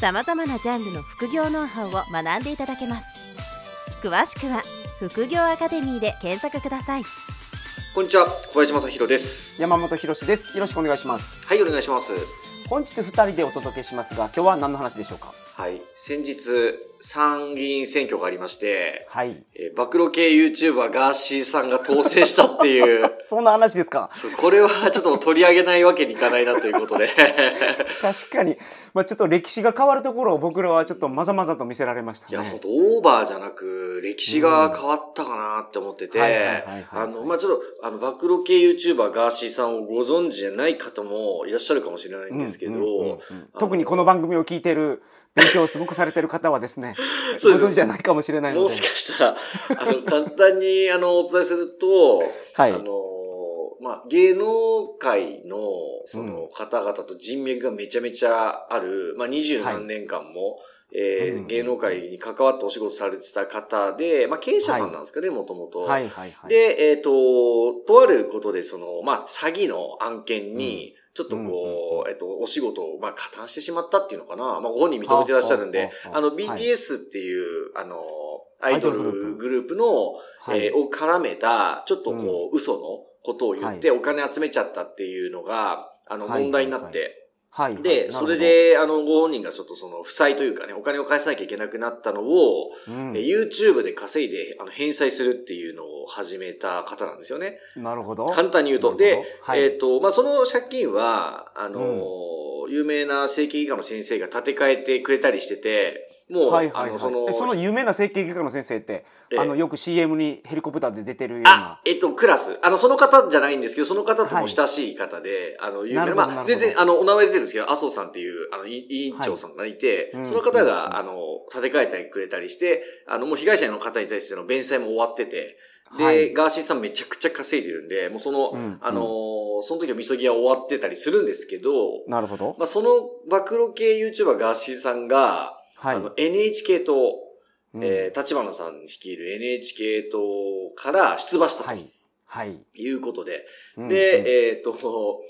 さまざまなジャンルの副業ノウハウを学んでいただけます。詳しくは副業アカデミーで検索ください。こんにちは小林正弘です。山本博です。よろしくお願いします。はいお願いします。本日二人でお届けしますが今日は何の話でしょうか？はい。先日参議院選挙がありまして、はい。えー暴露系 YouTuber ガーシーさんが当選したっていう。そんな話ですか？これはちょっと取り上げないわけにいかないなということで。確かに、まあ、ちょっと歴史が変わるところを僕らはちょっとまざまざと見せられましたいや、本ね当オーバーじゃなく、歴史が変わったかなって思ってて。あの、まあ、ちょっと、あの、暴露系 YouTuber ガーシーさんをご存知じゃない方もいらっしゃるかもしれないんですけど、特にこの番組を聞いてる勉強をすごくされてる方はですね そうです。ご存知じゃないかもしれないので。もしかしたら、あの、簡単に、あの、お伝えすると、はい。あの、まあ、芸能界の、その、方々と人脈がめちゃめちゃある、まあ、二十何年間も、えーうん芸能界に関わってお仕事されてた方で、まあ、経営者さんなんですかね、もともと。はいはいはい。で、えっ、と、とあることで、その、まあ、詐欺の案件に、ちょっとこう、えっと、お仕事を、まあ、加担してしまったっていうのかな。まあ、ご本人認めてらっしゃるんではあの、はい。BTS っていう、あの、アイドルグループ。の、はい。えーを絡めた、ちょっとこう、嘘のことを言って、お金集めちゃったっていうのが、あの、はい。問題になっはいて、はいはいで、それで、あの、ご本人がちょっとその、負債というかね、お金を返さなきゃいけなくなったのを、うん。えー YouTube で稼いで、あの、返済するっていうのを始めた方なんですよね。なるほど。簡単に言うと。ではい。えっ、と、まあ、その借金は、あのー有名な整形外科の先生が立て替えてくれたりしてて、もう、はいはいはい。あの、その、えその有名な整形外科の先生ってええ。あのよく CM にヘリコプターで出てるような。あ、えっと、クラス。あの、その方じゃないんですけど、その方とも親しい方で、あの、有名な、まあ、全然、あの、お名前出てるんですけど、麻生さんっていう、あの、い委員長さんがいて、はいその方うんが、あの、立て替えてくれたりして、あの、もう被害者の方に対しての弁済も終わってて、で、はい。ガーシーさんめちゃくちゃ稼いでるんで、もうその、うんあのーその時はみそぎは終わってたりするんですけど、なるほど。まあ、その暴露系 YouTuber ガーシーさんが、はい。あの NHK 党、うん。えー、立花さん率いる NHK 党から出馬したとはい。はい。いうことで、うんで、うん。えっ、と、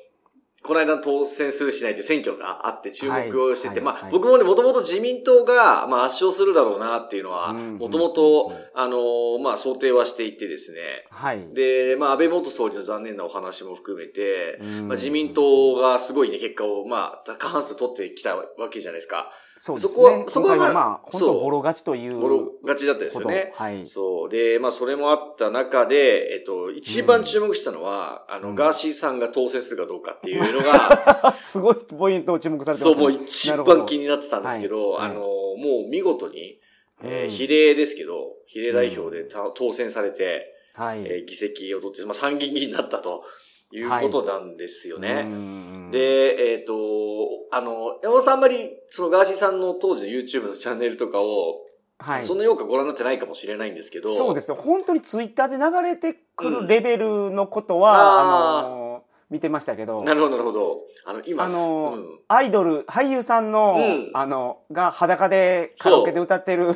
この間当選するしないという選挙があって注目をしてて、まあ、はいはい僕もね、もともと自民党が、まあ、圧勝するだろうなっていうのは、うんもともと、あのーまあ、想定はしていてですね、はい。で、まあ、安倍元総理の残念なお話も含めて、うん。まあ、自民党がすごいね、結果を、まあ、過半数取ってきたわけじゃないですか。そうですそこはねそこはまあ本そう当ボロ勝ちというボロ勝ちだったですよね。はい。そう。で、まあ、それもあった中で、えっと、一番注目したのは、あの、うんガーシーさんが当選するかどうかっていうのが、すごいポイントを注目されてそう、ますね。もう一なるほど番気になってたんですけど、はいあの、もう見事に、えーうん。比例ですけど、比例代表でた当選されて、はい。えー議席を取って、まあ、参議院議員になったとい。うことなんですよね。うんで、えっ、と、あの、山本さんあんまり、そのガーシーさんの当時の YouTube のチャンネルとかを、はい。そんなよくご覧になってないかもしれないんですけど、そうですね。本当にツイッターで流れてくるレベルのことは、あー。あの見てましたけどなるほど、なるほど。あの、今、あのうん。アイドル俳優さんの,、うん。あのが裸でカラオケで歌ってる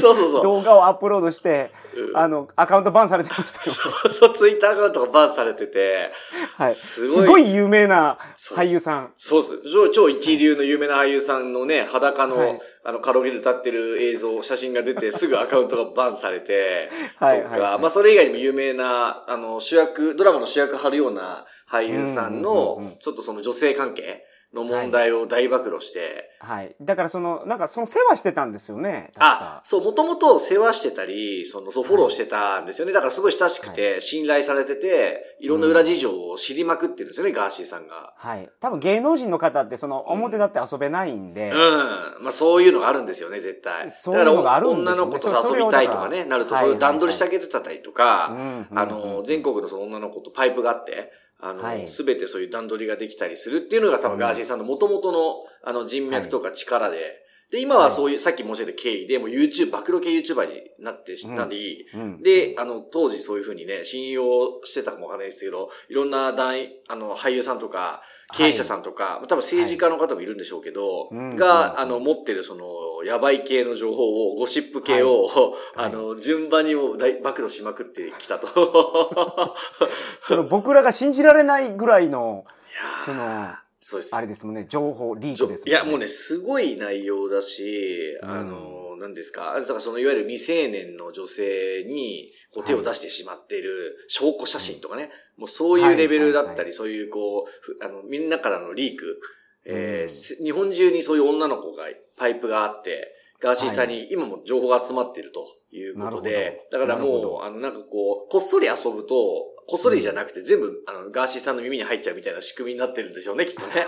そう。そうそう。動画をアップロードしてうん。あのアカウントバンされてましたよ。ね、そう、ツイッターアカウントがバンされてて、はい、すすごい。ごい有名な俳優さん。そうです。超超一流の有名な俳優さんのね、裸の、はい。あの、カラオケで歌ってる映像、写真が出て、すぐアカウントがバンされて、とか、はいはい。はいまあ、それ以外にも有名な、あの、主役、ドラマの主役張るような俳優さんうんうんうんうのん、ちょっとその女性関係の問題を大暴露して、はい、だからそのなんかその世話してたんですよね確あか、そう、もともと世話してたり、その、そう、フォローしてたんですよね。だからすごい親しくて、信頼されてて、いろんな裏事情を知りまくってるんですよね、ガーシーさんが。はい、多分芸能人の方ってその表だって遊べないんで、うん。まあそういうのがあるんですよね、絶対。そういうのがあるんですよね。女の子と遊びたいとかね、なると、そういう段取りしてあげげてたりとか、うん。あの、全国のその女の子とパイプがあって、あの、はい。すべてそういう段取りができたりするっていうのが多分ガーシーさんの元々の、あの、人脈とか力でで、今はそういう、さっき申し上げた経緯で、もう YouTube、暴露系 YouTuber になって、うん。なり、うん。で、あの、当時そういうふうにね、信用してたかもわかんないですけど、いろんな大、あの、俳優さんとか、経営者さんとか、多分政治家の方もいるんでしょうけど、うん。が、うん。あの、持ってるその、やばい系の情報を、ゴシップ系を、あの、順番にもう大暴露しまくってきたと。その僕らが信じられないぐらいの、いやー。その、そうです。あれですもんね、情報、リークですいや、もうね、すごい内容だし、うん。あの、何ですか。だからその、いわゆる未成年の女性に、こう、手を出してしまっている証拠写真とかね、もうそういうレベルだったり、はいはいはそういう、こうふ、あの、みんなからのリーク、えーうん。せ日本中にそういう女の子が、パイプがあって、ガーシーさんに今も情報が集まっているということなでる、だからもう、あの、なんかこう、こっそり遊ぶと、こっそりじゃなくて全部、あの、ガーシーさんの耳に入っちゃうみたいな仕組みになってるんでしょうね、きっとね。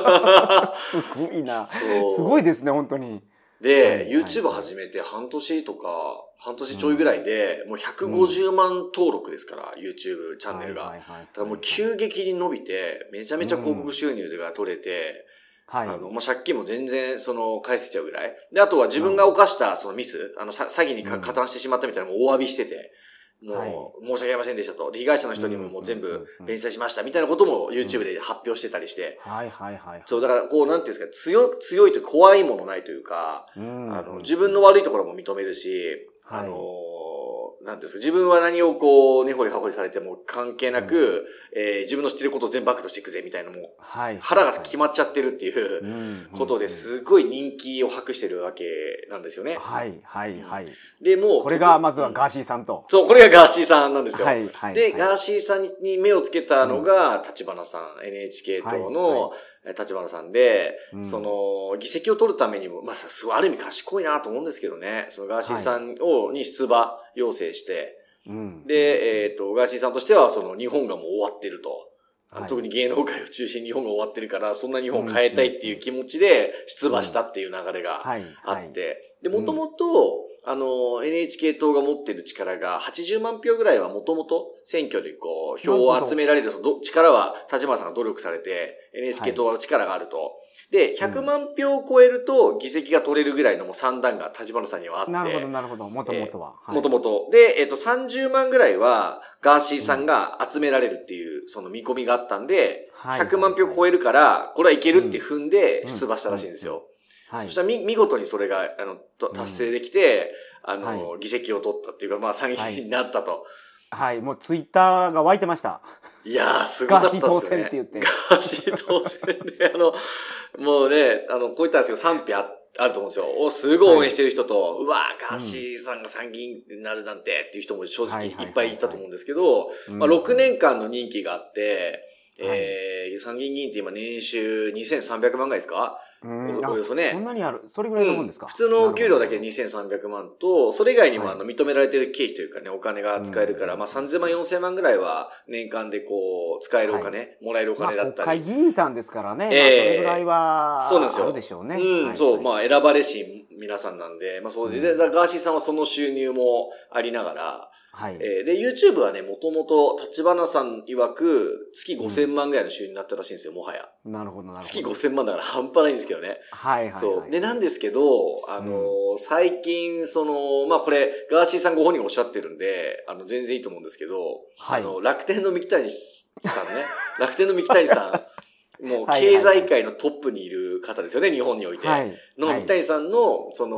すごいな。そうすごいですね、本当に。で、YouTube 始めて半年とか、半年ちょいぐらいで、もう150万登録ですから、YouTube チャンネルが。はいだからもう急激に伸びて、めちゃめちゃ広告収入が取れて、はい。あの、まあ、借金も全然、その、返せちゃうぐらい。で、あとは自分が犯した、そのミス、あの、さ詐欺に加担してしまったみたいなのも大詫びしてて、もう、はい。申し訳ありませんでしたと。で被害者の人にももう全部うん弁済しましたみたいなことも YouTube で発表してたりして、はいはいはい。そう、だから、こう、なんていうんですか、強い、強いというか怖いものないというか、うんあの、自分の悪いところも認めるし、はい。あの、なんですか、自分は何をこう、根掘り葉掘りされても関係なく、えー自分の知ってることを全部暴露していくぜ、みたいなもう、はい。腹が決まっちゃってるっていううんことですごい人気を博してるわけなんですよね。はいはいはい。で、もう、これがまずはうんガーシーさんと。そう、これがガーシーさんなんですよ。はいはい。で、はいガーシーさんに目をつけたのが、立花さん、NHK 党はのえ立花さんで、うん。その、議席を取るためにも、まあ、すごいある意味賢いなと思うんですけどね、そのガーシーさんを、に出馬要請して、うん。で、えっ、と、ガーシーさんとしては、その、日本がもう終わってると。はい。特に芸能界を中心に日本が終わってるから、そんな日本を変えたいっていう気持ちで出馬したっていう流れがはい。あはい。って、で、もともと、あの、NHK 党が持ってる力が80万票ぐらいはもともと選挙でこう、票を集められる力は立花さんが努力されて、NHK 党は力があると。で、100万票を超えると議席が取れるぐらいのもう三段が立花さんにはあって。なるほどなるほど。もともとは。はいもともと。で、えっ、と、30万ぐらいは、ガーシーさんが集められるっていう、その見込みがあったんで、はい100万票超えるから、これはいけるって踏んでうん出馬したらしいんですよ。はいそしたらみ、見事にそれが、あの、と達成できて、あの、は議席を取ったっていうか、まあ、参議院になったと。はい。もうツイッターが湧いてました。い、やー、すごかガーシー当。選って言って。ガーシー当選で、あの、もうね、あの、こう言ったんですけど、賛否ああると思うんですよ。お、すごい応援してる人と、うわー、ガーシーさんが参議院になるなんてっていう人も正直いはいはいはいはいっぱいいたと思うんですけど、うんまあ、6年間の任期があって、はいえー、参議院議員って今年収2300万ぐらいですか？うんおおよそねそんなにある。それぐらいのもんですか？普通の給料だけでに。2300万と、それ以外にもはいあの認められてる経費というかね、お金が使えるから、うんまあ3000万、4000万ぐらいは年間でこう、使えるお金、もらえるおまあ金だったり。国会議員さんですからね。まあそええれぐらいは、そうなんですよあるでしょうね。うん、はいそう、はいまあ選ばれし皆さんなんで、まあそうで、でうんガーシーさんはその収入もありながら、はい。えーで、YouTube はね、もともと、立花さん曰く、月5000万ぐらいの収入になったらしいんですよ、もはや。なるほど、なるほど。月5000万だから半端ないんですけどね。はいはいはい。そう。で、なんですけど、あのー最近、その、まあ、これ、ガーシーさんご本人がおっしゃってるんで、あの、全然いいと思うんですけど、はいあの、楽天の三木谷さんね、楽天の三木谷さん、もう、経済界のトップにいる方ですよね、日本において。はい。はいの三木谷さんの、その、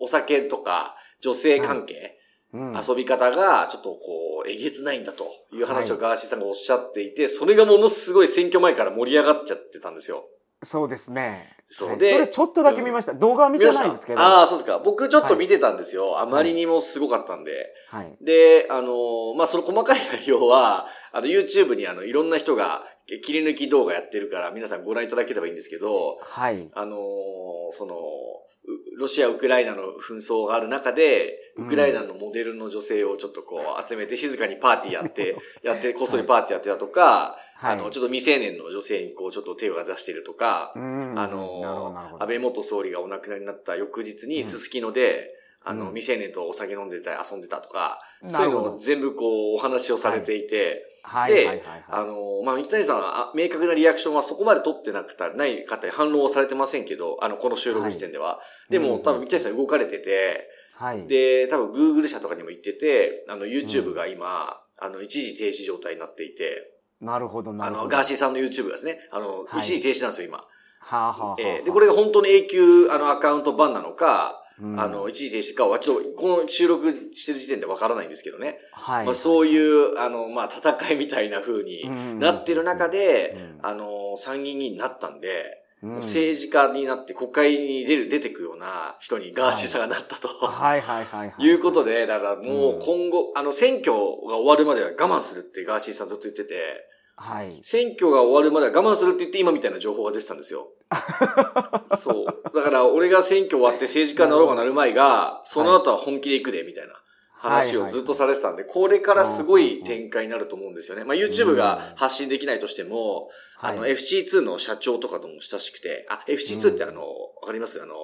お酒とか、女性関係、うん遊び方が、ちょっとこう、えげつないんだという話をはいガーシーさんがおっしゃっていて、それがものすごい選挙前から盛り上がっちゃってたんですよ。そうですね。そうではいそれちょっとだけ見ました。動画は見てないんですけど。ああ、そうですか。僕ちょっと見てたんですよ。あまりにもすごかったんで。はい。で、あのーまあ、その細かい内容は、あの、YouTube にあの、いろんな人が切り抜き動画やってるから、皆さんご覧いただければいいんですけど、はい。あのーその、うロシア、ウクライナの紛争がある中で、ウクライナのモデルの女性をちょっとこう集めて静かにパーティーやって、やって、こっそりパーティーやってたとか、はい。あの、ちょっと未成年の女性にこうちょっと手を出してるとか、うん。あの。安倍元総理がお亡くなりになった翌日うん。に、すすきので、あの、うん。未成年とお酒飲んでたり遊んでたとか、なそういうのを全部こう、お話をされていて、はいはいはいはい。あの、まあ、三木谷さんはあ明確なリアクションはそこまで取ってなくた、ない方に反論をされてませんけど、あの、この収録時点では。でも、うん多分三木谷さん動かれてて、はい。で、多分 Google 社とかにも行ってて、あの、YouTube が今、あの、一時停止状態になっていて、なるほど、なあるほど。の、ガーシーさんの YouTube がですね、あの、はい一時停止なんですよ、今。はあ、はあはあはあ、えーで、これが本当に永久、あの、アカウントバンなのか、うん、あの、一時停止かは、ちょっと、この収録してる時点でわからないんですけどね。はい。まあ、そういう、あの、まあ、戦いみたいな風にうんなってる中で、うんあの、参議院議員になったんで、うん政治家になって国会に出る、出てくような人にガーシーさんがなったと。はいはいはいはい。いうことで、だからもううん今後、あの、選挙が終わるまでは我慢するってガーシーさんずっと言ってて、はい。選挙が終わるまでは我慢するって言って今みたいな情報が出てたんですよ。そう。だから俺が選挙終わって政治家になろうがなる前が、その後は本気で行くで、みたいな話をずっとされてたんで、これからすごい展開になると思うんですよね。まあ YouTube が発信できないとしても、あのはい FC2 の社長とかとも親しくて、あ、FC2 ってあの、わかります？あの、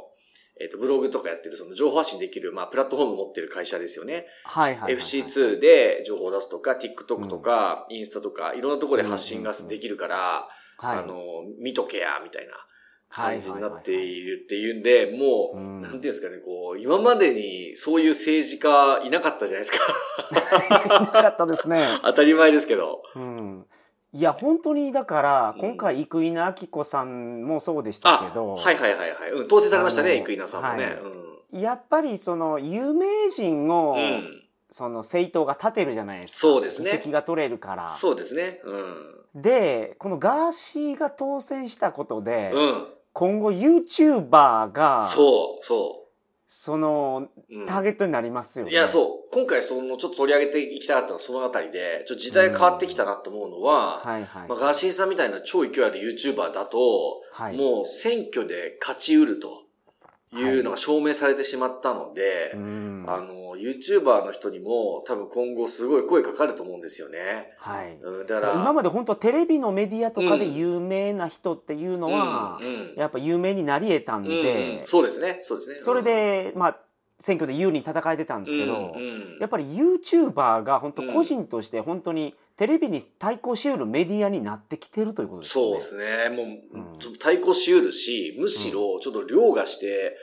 えっ、と、ブログとかやってる、その情報発信できる、まあ、プラットフォーム持ってる会社ですよね。はいはいはいはい。FC2 で情報を出すとか、TikTok とか、インスタとか、いろんなところで発信ができるから、はい、あの、見とけや、みたいなはい感じになっているっていうんで、もう、うんなんていうんですかね、こう、今までにそういう政治家いなかったじゃないですか。なかったですね。当たり前ですけど。うん。いや、本当に、だから、うん今回、生稲晃子さんもそうでしたあけど、、はいはいはいはい。うん、当選されましたね、生稲さんもね。はいやっぱり、その、有名人を、うん。うん。その、政党が立てるじゃないですか。そうですね議席が取れるから。そうですね。うん。で、このガーシーが当選したことで、うん。今後 YouTuber が、そう、そその、う。うんターゲットになりますよね。いや、そう。今回、その、ちょっと取り上げていきたかったのはそのあたりで、ちょっと時代変わってきたなと思うのは、はいはい。まあ、ガーシーさんみたいな超勢いある YouTuber だと、はい、もう選挙で勝ち得るというのが証明されてしまったので、うん。あの、YouTuber の人にも多分今後すごい声かかると思うんですよね。はい。うん、だから、今まで本当テレビのメディアとかでうん有名な人っていうのは、うんうんやっぱ有名になり得たんうんで、うんそうですね、そうですね。それで、まあ、選挙で有利に戦えてたんですけど、うんうんやっぱり YouTuber が本当個人として本当にテレビに対抗し得るメディアになってきてるということですよね。そうですね。もう、うん対抗し得るし、むしろちょっと凌駕して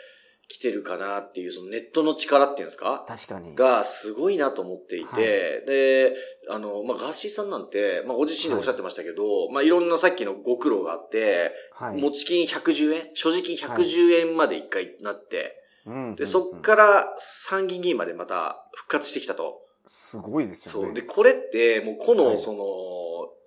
きてるかなっていう、そのネットの力っていうんですか？確かに。がすごいなと思っていて、はいで、あの、まあ、ガーシーさんなんて、まあ、ご自身でおっしゃってましたけど、い、まあ、いろんなさっきのご苦労があって、はい。持ち金110円、所持金110円まで一回なって、うんで、そっから参議院議員までまた復活してきたと。すごいですよね。そう。で、これって、もうこの、はいその、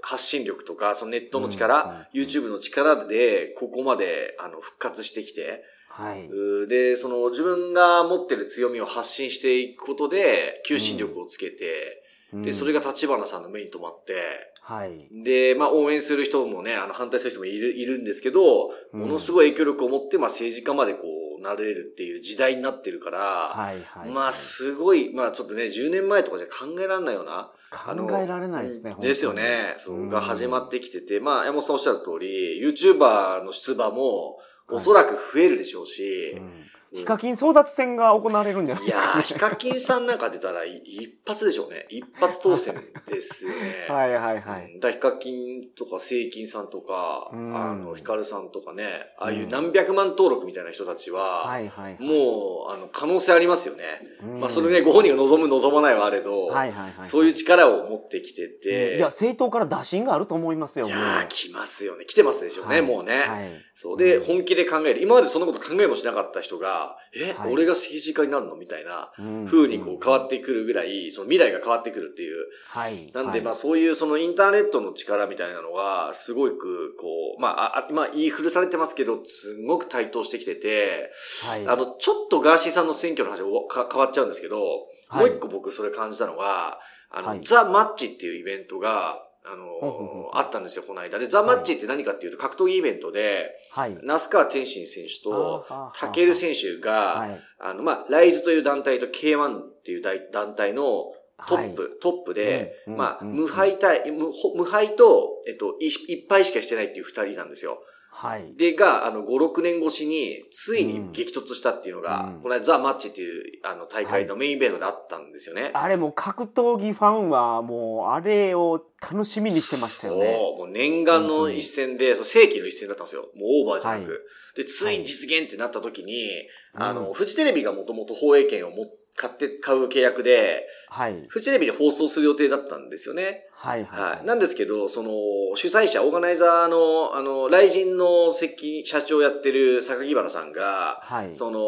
発信力とか、そのネットの力、うんうん YouTube の力で、ここまで、あの、復活してきて、はい。で、その、自分が持ってる強みを発信していくことで、求心力をつけて、で、それが、が立花さんの目に留まって、はい。で、まあ、応援する人もね、あの、反対する人もいる、いるんですけど、うんものすごい影響力を持って、まあ、政治家までこう、なれるっていう時代になってるから、はいはい。まあ、すごい、まあ、ちょっとね、10年前とかじゃ考えられないような、考えられないですね。ですよね。そ本当にうが始まってきてて、まあ、山本さんおっしゃる通り、YouTuber の出馬も、おそらく増えるでしょうし、うんヒカキン争奪戦が行われるんじゃないですかね。ヒカキンさんなんか出たらい一発でしょうね。一発当選ですよね。はいはいはい。うんだヒカキンとか、セイキンさんとか、うんあの、ヒカルさんとかね、ああいう何百万登録みたいな人たちは、はいはいはい。もう、あの、可能性ありますよね。うん、まあ、それね、ご本人が望む望まないはあれど、はいはいはい。そういう力を持ってきてて、いや、政党から打診があると思いますよ。いやー、来ますよね。来てますでしょうね、はいもうね。はい。そう。で、うん本気で考える。今までそんなこと考えもしなかった人が、え、はい俺が政治家になるのみたいなうん風にこう変わってくるぐらい、その未来が変わってくるっていう。はい。なんで、まああ、そういうそのインターネットの力みたいなのが、すごくこう、まあ、あ、まあ言い古されてますけど、すごく台頭してきてて、はい。あの、ちょっとガーシーさんの選挙の話がか変わっちゃうんですけど、はいもう一個僕それ感じたのが、あの、はいザ・マッチっていうイベントが、あの、あったんですよ、この間。で、ザ・マッチって何かっていうと、格闘技イベントで、はい。那須川天心選手と、タケル選手が、はい。あの、まあ、ライズという団体と K1 っていう大団体のトップ、トップで、まあ、無敗対、無敗と、えっと、い一敗しかしてないっていう二人なんですよ。はい。で、が、あの、5、6年越しに、ついに激突したっていうのが、うんこの間ザ・マッチっていう、あの、大会のメインイベントであったんですよね。あれもう格闘技ファンはもうあれを楽しみにしてましたよね。そう、もう念願の一戦で、そう世紀の一戦だったんですよ。もうオーバーじゃなく。はいで、ついに実現ってなった時に、あの、うんフジテレビがもともと放映権をも買って、買う契約で、はい。フジテレビで放送する予定だったんですよね。はいはい。はい。なんですけど、その、主催者、オーガナイザーの、あの、雷神の責社長やってる榊原さんが、はい。その、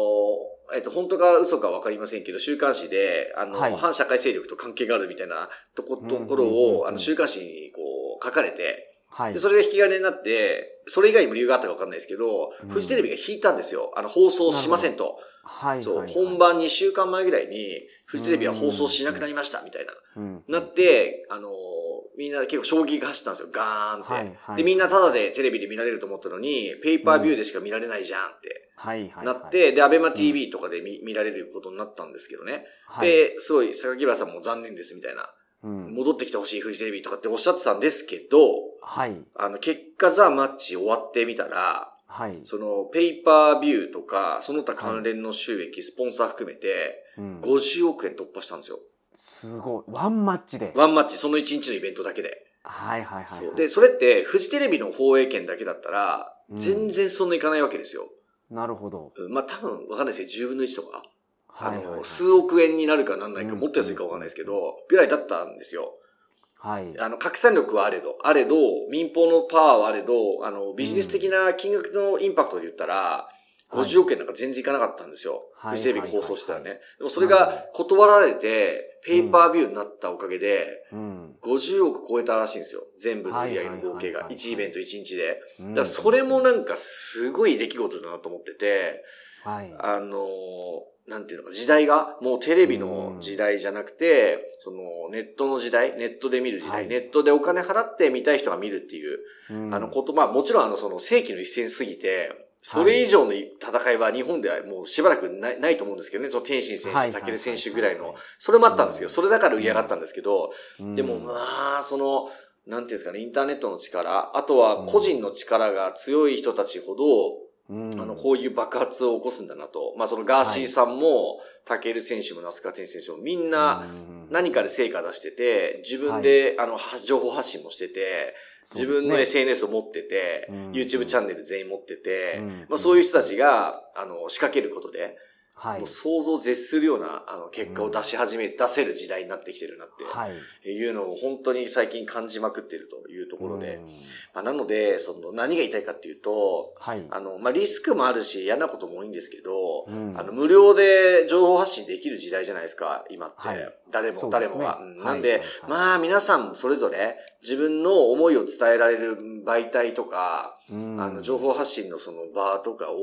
えっと、本当か嘘かわかりませんけど、週刊誌で、あの、はい反社会勢力と関係があるみたいなとこ、うんところを、あの、週刊誌にこう、書かれて、はいで、。それが引き金になって、それ以外にも理由があったかわかんないですけど、うんフジテレビが引いたんですよ。あの、放送しませんと。はい。そう、はい本。番2週間前ぐらいに、フジテレビは放送しなくなりました、みたいな。うんなって、あのーみんな結構衝撃が走ったんですよ、ガーンって。はいはいで、みんなタダでテレビで見られると思ったのに、ペーパービューでしか見られないじゃんってはいはい。なって、で、アベマ TV とかで見,、見られることになったんですけどね。はい、で、すごい、榊原さんも残念ですみたいな。うん、戻ってきてほしいフジテレビとかっておっしゃってたんですけど、はい。あの、結果ザ・マッチ終わってみたら、はい。その、ペーパービューとか、その他関連の収益、スポンサー含めて、うん、50億円突破したんですよ。すごい。ワンマッチで。ワンマッチ、その1日のイベントだけで。はいはいはい。そうで、それって、フジテレビの放映権だけだったら、うん全然そんないかないわけですよ。なるほど。うんまあ多分わかんないですけど、10分の1とか、あ。の、数億円になるかなんないか、うんもっと安いかわかんないですけど、ぐらいだったんですよ。はい。あの、拡散力はあれど、あれど、民放のパワーはあれど、あの、ビジネス的な金額のインパクトで言ったら、50億円なんか全然いかなかったんですよ。はいフジテレビが放送してたらはね。でもそれが断られて、ペーパービューになったおかげで、うん。50億超えたらしいんですよ。全部の売り上げの合計が。はいはいはいはい1イベント1日で。うんだからそれもなんかすごい出来事だなと思ってて、はい。あのーなんていうのか、時代が、もうテレビの時代じゃなくて、そのネットの時代、ネットで見る時代、はい。ネットでお金払って見たい人が見るっていう、うん。あのこと、まあもちろんあのその世紀の一戦すぎて、それ以上の戦いは日本ではもうしばらくないないと思うんですけどね、その天心選手、はいタケル選手ぐらいの、それもあったんですけど、それだから売り上がったんですけど、うん。でもまあ、その、なんていうんですかね、インターネットの力、あとは個人の力が強い人たちほど、うん。あの、こういう爆発を起こすんだなと。まあ、そのガーシーさんも、タケル選手も那須川天選手もみんなうん何かで成果出してて、自分で、あの、は情報発信もしてて、自分の SNS を持ってて、うん。YouTube チャンネル全員持ってて、うん。まあ、そういう人たちが、あの、仕掛けることで、はいもう。想像を絶するような、あの、結果を出し始め、出せる時代になってきてるなって。はい。いうのを本当に最近感じまくっているというところで。うんまあ、なので、その何が言いたいかっていうと、はい。あの、まあ、リスクもあるし嫌なことも多いんですけど、うんあの、無料で情報発信できる時代じゃないですか、今って。はい誰も、ね誰もが。なんで、まあ、皆さんそれぞれ自分の思いを伝えられる媒体とか、うんあの、情報発信のその場とかを、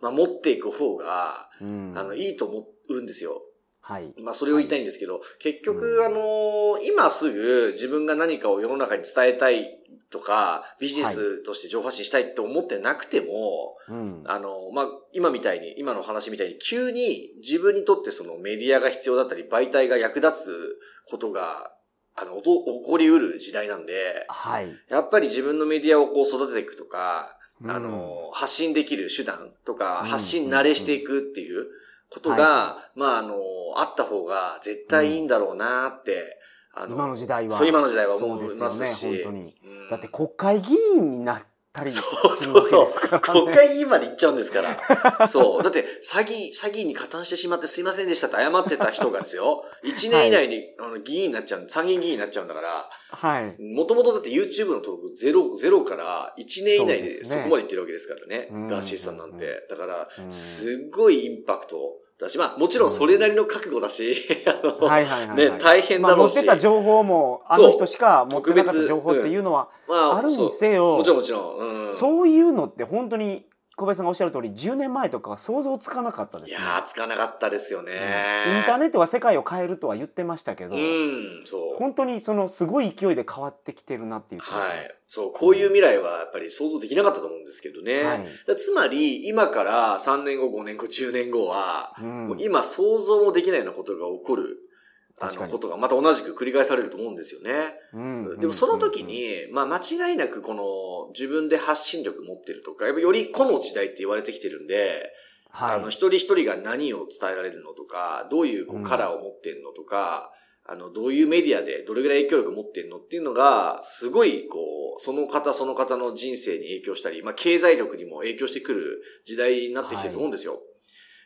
まあ、持っていく方が、うん。あの、いいと思うんですよ。はい。まあ、それを言いたいんですけど、結局、あの今すぐ自分が何かを世の中に伝えたいとか、ビジネスとして情報発信したいって思ってなくても、うん。あのまあ、今みたいに、今の話みたいに、急に自分にとってそのメディアが必要だったり、媒体が役立つことが、あの、起こりうる時代なんで、はい。やっぱり自分のメディアをこう育てていくとか、うんあの、発信できる手段とか、うん発信慣れしていくっていうことが、はまあ、あの、あった方が絶対いいんだろうなって、あ今の時代は。そう、今の時代は思いそうですよね、ますし。本当に。うんだって国会議員になったりすそうるわけそうですから国ね。会議員まで行っちゃうんですから。そう。だって、詐欺、詐欺に加担してしまってすいませんでしたって謝ってた人がですよ。1年以内に、あの議員になっちゃう、参議院議員になっちゃうんだから、はい。もともとだって YouTube の登録ゼロ、ゼロから1年以内でそこまでいってるわけですからね。うんガーシーさんなんうんて。だからう、んすっごいインパクトだし、まあもちろんそれなりの覚悟だし、あの、はいはいはいはい。ね、大変まあ持っだろうし。てた情報も、あの人しか持ってなかった情報っていうのは、まあるにせよもちろんもちろん。うん。そういうのって本当に小林さんがおっしゃる通り10年前とかは想像つかなかったですねいやー、つかなかったですよね。インターネットは世界を変えるとは言ってましたけど、うん、そう。本当にそのすごい勢いで変わってきてるなっていう気がはいします。。そう、こういう未来はやっぱり想像できなかったと思うんですけどね。はいつまり、今から3年後、5年後、10年後は、うん今想像もできないようなことが起こるあの、ことがまた同じく繰り返されると思うんですよね。うん。でもその時に、まあ間違いなくこの自分で発信力持ってるとか、やっぱより個の時代って言われてきてるんで、はい。あの、一人一人が何を伝えられるのとか、どういうこううん。カラーを持ってるのとか、あの、どういうメディアでどれぐらい影響力持ってるのっていうのが、すごい、こう、その方その方の人生に影響したり、まあ、経済力にも影響してくる時代になってきてると思うんですよ。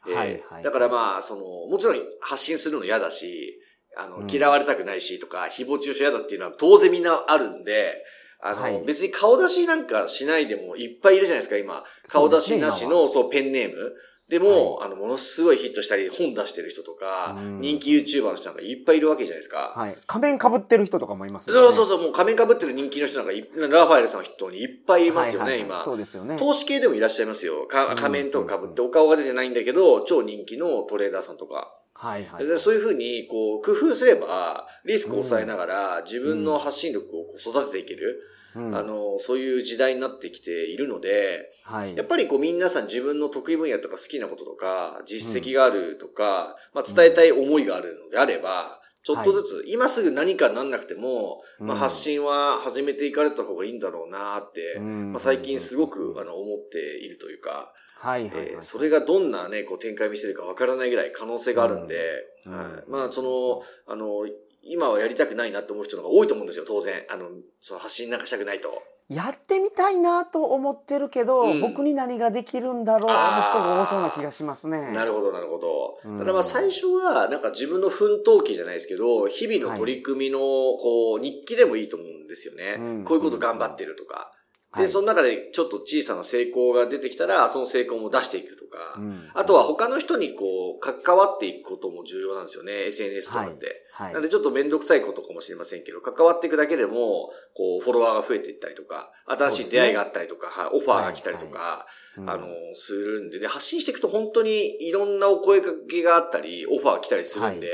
えーはい。はい。だからまあ、その、もちろん発信するの嫌だし、あの、うん嫌われたくないしとか、誹謗中傷嫌だっていうのは当然みんなあるんで、あの、はい別に顔出しなんかしないでもいっぱいいるじゃないですか、今。顔出しなしの、そう、ペンネーム。でも、あの、ものすごいヒットしたり、本出してる人とかうん、人気 YouTuber の人なんかいっぱいいるわけじゃないですか。はい。仮面被ってる人とかもいますよね。そうそうそう、もう仮面被ってる人気の人なんかい、ラファエルさんの人にいっぱいいますよね、はいはいはい今。そうですよね。投資系でもいらっしゃいますよ。仮面とか被ってお顔が出てないんだけど、超人気のトレーダーさんとか。はいはい。でそういうふうに、こう、工夫すれば、リスクを抑えながら、自分の発信力をこう育てていける、うん。あ、の、そういう時代になってきているので、はい。やっぱりこう、皆さん自分の得意分野とか好きなこととか、実績があるとか、まあ、伝えたい思いがあるのであれば、ちょっとずつ、今すぐ何かなんなくても、まあ、うん発信は始めていかれた方がいいんだろうなって、うん。まあ、最近すごく、あの、思っているというか、はいはいはい、えーそれがどんなね、こう展開見せるかわからないぐらい可能性があるんで、うんはいうんまあ、その、あの、今はやりたくないなって思う人の方が多いと思うんですよ、当然。あの、その発信なんかしたくないと。やってみたいなと思ってるけど、うん僕に何ができるんだろうの人が多そうな気がしますね。なるほど、なるほど。うんただまあ最初は、なんか自分の奮闘期じゃないですけど、日々の取り組みの、こう、日記でもいいと思うんですよね。うんこういうこと頑張ってるとか。で、はい。その中でちょっと小さな成功が出てきたら、その成功も出していくとか。うん。あとは他の人にこう、関わっていくことも重要なんですよね、SNS とかって。はい。なんでちょっとめんどくさいことかもしれませんけど、関わっていくだけでも、こう、フォロワーが増えていったりとか、新しい出会いがあったりとか、はいオファーが来たりとか、うん。あの、するんで、で、発信していくと本当にいろんなお声かけがあったり、オファーが来たりするんで、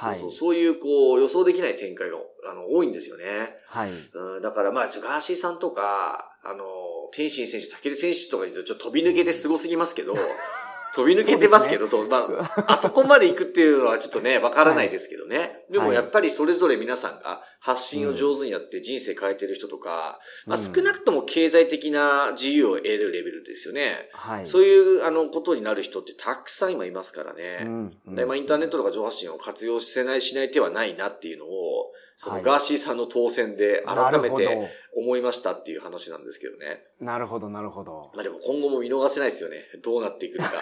はい。そうそう、そういうこう、予想できない展開が、あの、多いんですよね。はい。うん、だからまあ、ガーシーさんとか、あの、天心選手、武尊選手とか言うとちょっと飛び抜けてすすぎますけど、飛び抜けてますけど、そう,、まあ、あそこまで行くっていうのはちょっとね、わからないですけどね。でもやっぱりそれぞれ皆さんが発信を上手にやって人生変えてる人とか、まあうん少なくとも経済的な自由を得るレベルですよね。はい。そういう、あの、ことになる人ってたくさん今いますからね。うんでまあ、インターネットとか上発信を活用せない、しない手はないなっていうのを、そはいのガーシーさんの当選で改めて思いましたっていう話なんですけどね。なるほど、なるほど。まあでも今後も見逃せないですよね。どうなっていくのか。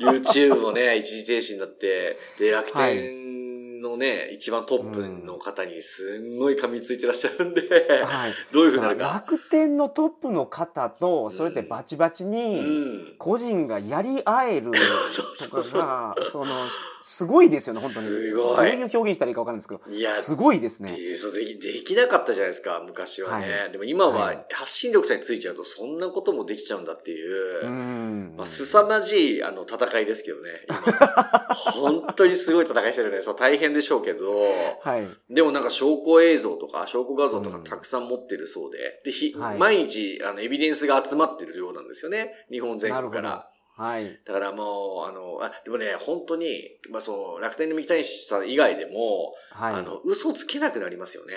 YouTube もね、一時停止になって、で、楽天のね、一番トップの方にすんごい噛みついてらっしゃるんで、はい。どういうふうになるか。楽天のトップの方と、それでバチバチうに、ん。個人がやり合える そうそとうそう。かが、その、すごいですよね、本当に。すごいどういう表現したらいいかわかんないですけど、いや、すごいですね。でそうできできなかったじゃないですか、昔はね。はでも今ははい発信力さえついちゃうと、そんなこともできちゃうんだっていう、うん。まあ、凄まじい、あの、戦いですけどね。今 本当にすごい戦いしてるね。そう、大変でしょうけど、はい。でもなんか証拠映像とか、証拠画像とかうんたくさん持ってるそうで、で、ひ、はい毎日、あの、エビデンスが集まってるようなんですよね。日本全国から。はい。だからもう、あの、あ、でもね、本当に、まあ、その、楽天の三木谷さん以外でも、はい。あの、嘘つけなくなりますよね。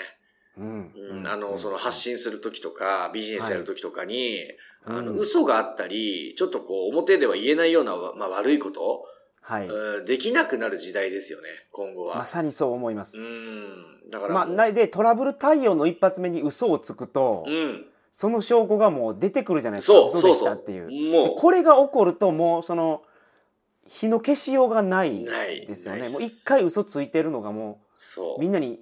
うんうん、あの、その発信するときとか、ビジネスやるときとかに、あの、うん嘘があったり、ちょっとこう、表では言えないような、まあ、悪いこと、はい。うん、できなくなる時代ですよね、今後は。まさにそう思いますう。ん。だからまあ、ないで、トラブル対応の一発目に嘘をつくと、うん。その証拠がもう出てくるじゃないですか。そう、嘘でしそうそう。たっていう。でもこれが起こると、もう、その、火の消しようがなう、い。ですよね。もう一回嘘ついてるのがもそうう、。みんなに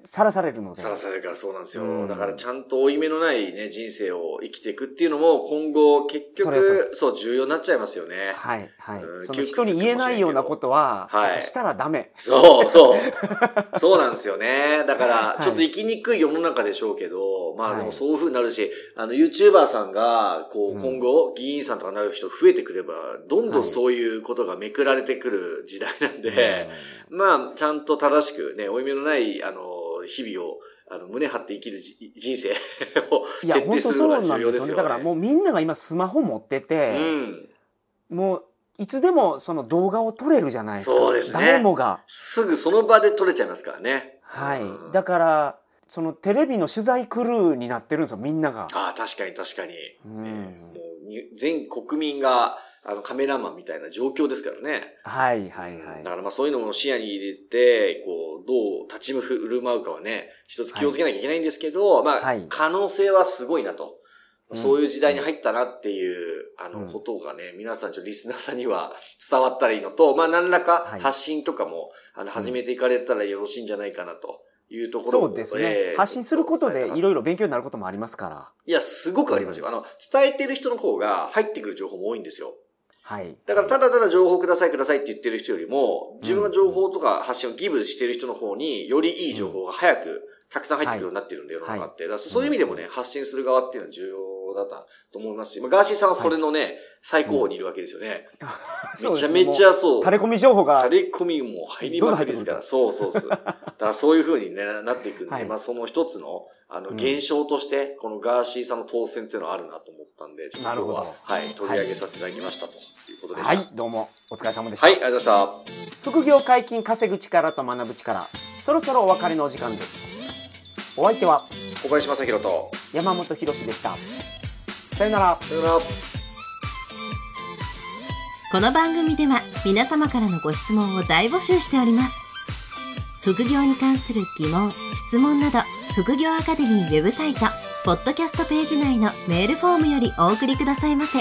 さらされるので。さらされるからそうなんですよ。うんだからちゃんと負い目のないね、人生を生きていくっていうのも今後結局、すそう、重要になっちゃいますよね。はい、はいうん。その人に言えないようなことは、はいしたらダメ。そう、そう。そうなんですよね。だから、いちょっと生きにくい世の中でしょうけど、まあでもはいそういう風になるし、あの、YouTuber さんが、こう、うん今後、議員さんとかなる人増えてくれば、どんどんはいそういうことがめくられてくる時代なんで、まあ、ちゃんと正しくね、負い目のない、あの、日々を、あの、胸張って生きるじ人生をいや、徹底本当そうするのがなんですよね。重要ですよね。だからもうみんなが今スマホ持ってて、うん。もういつでもその動画を撮れるじゃないですか。そうですね誰もが。すぐその場で撮れちゃいますからね。はいうん。だから、そのテレビの取材クルーになってるんですよ、みんなが。ああ、確かに確かに。うんねもうに全国民があのカメラマンみたいな状況ですからね。はいはいはいだ。からまあそういうのも視野に入れて、こう、どう立ち振る舞うかはね、一つ気をつけなきゃいけないんですけど、まあ、はい可能性はすごいなと。うんそういう時代に入ったなっていう、あの、うんことがね、皆さん、ちょっとリスナーさんには伝わったらいいのと、まあ、何らかはい発信とかも、あの、始めていかれたらよろしいんじゃないかなというところをそうですね。えー発信することでいいろいろ勉強になることもありますから。いや、すごくありますよ。あの、伝えてる人の方が入ってくる情報も多いんですよ。はい。だから、ただただ情報くださいくださいって言ってる人よりも、自分が情報とか発信をギブしてる人の方によりいい情報が早く、たくさん入ってくるようになってるんで、世の中って。だからそういう意味でもね、発信する側っていうのは重要だったと思いますし、まあ、ガーシーさんはそれのね、最高峰にいるわけですよね。めちゃめちゃ。ゃそう。垂れ込み情報が垂れ込みも入りまくりですから、そうそうそう。だからそういう風に、ね、なっていくんで、はいまあその一つの、あの、うん現象として、このガーシーさんの当選っていうのはあるなと思ったんで、ちょっと今日はど、はい、取り上げさせていただきましたということでした。はい、どうもお疲れ様でした。はい、ありがとうございました。副業解禁稼ぐ力と学ぶ力、そろそろお別れのお時間です。お相手は小林正宏と、山本博史でした。さよなら。さよなら。この番組では皆様からのご質問を大募集しております。副業に関する疑問、質問など、副業アカデミーウェブサイト、ポッドキャストページ内のメールフォームよりお送りくださいませ。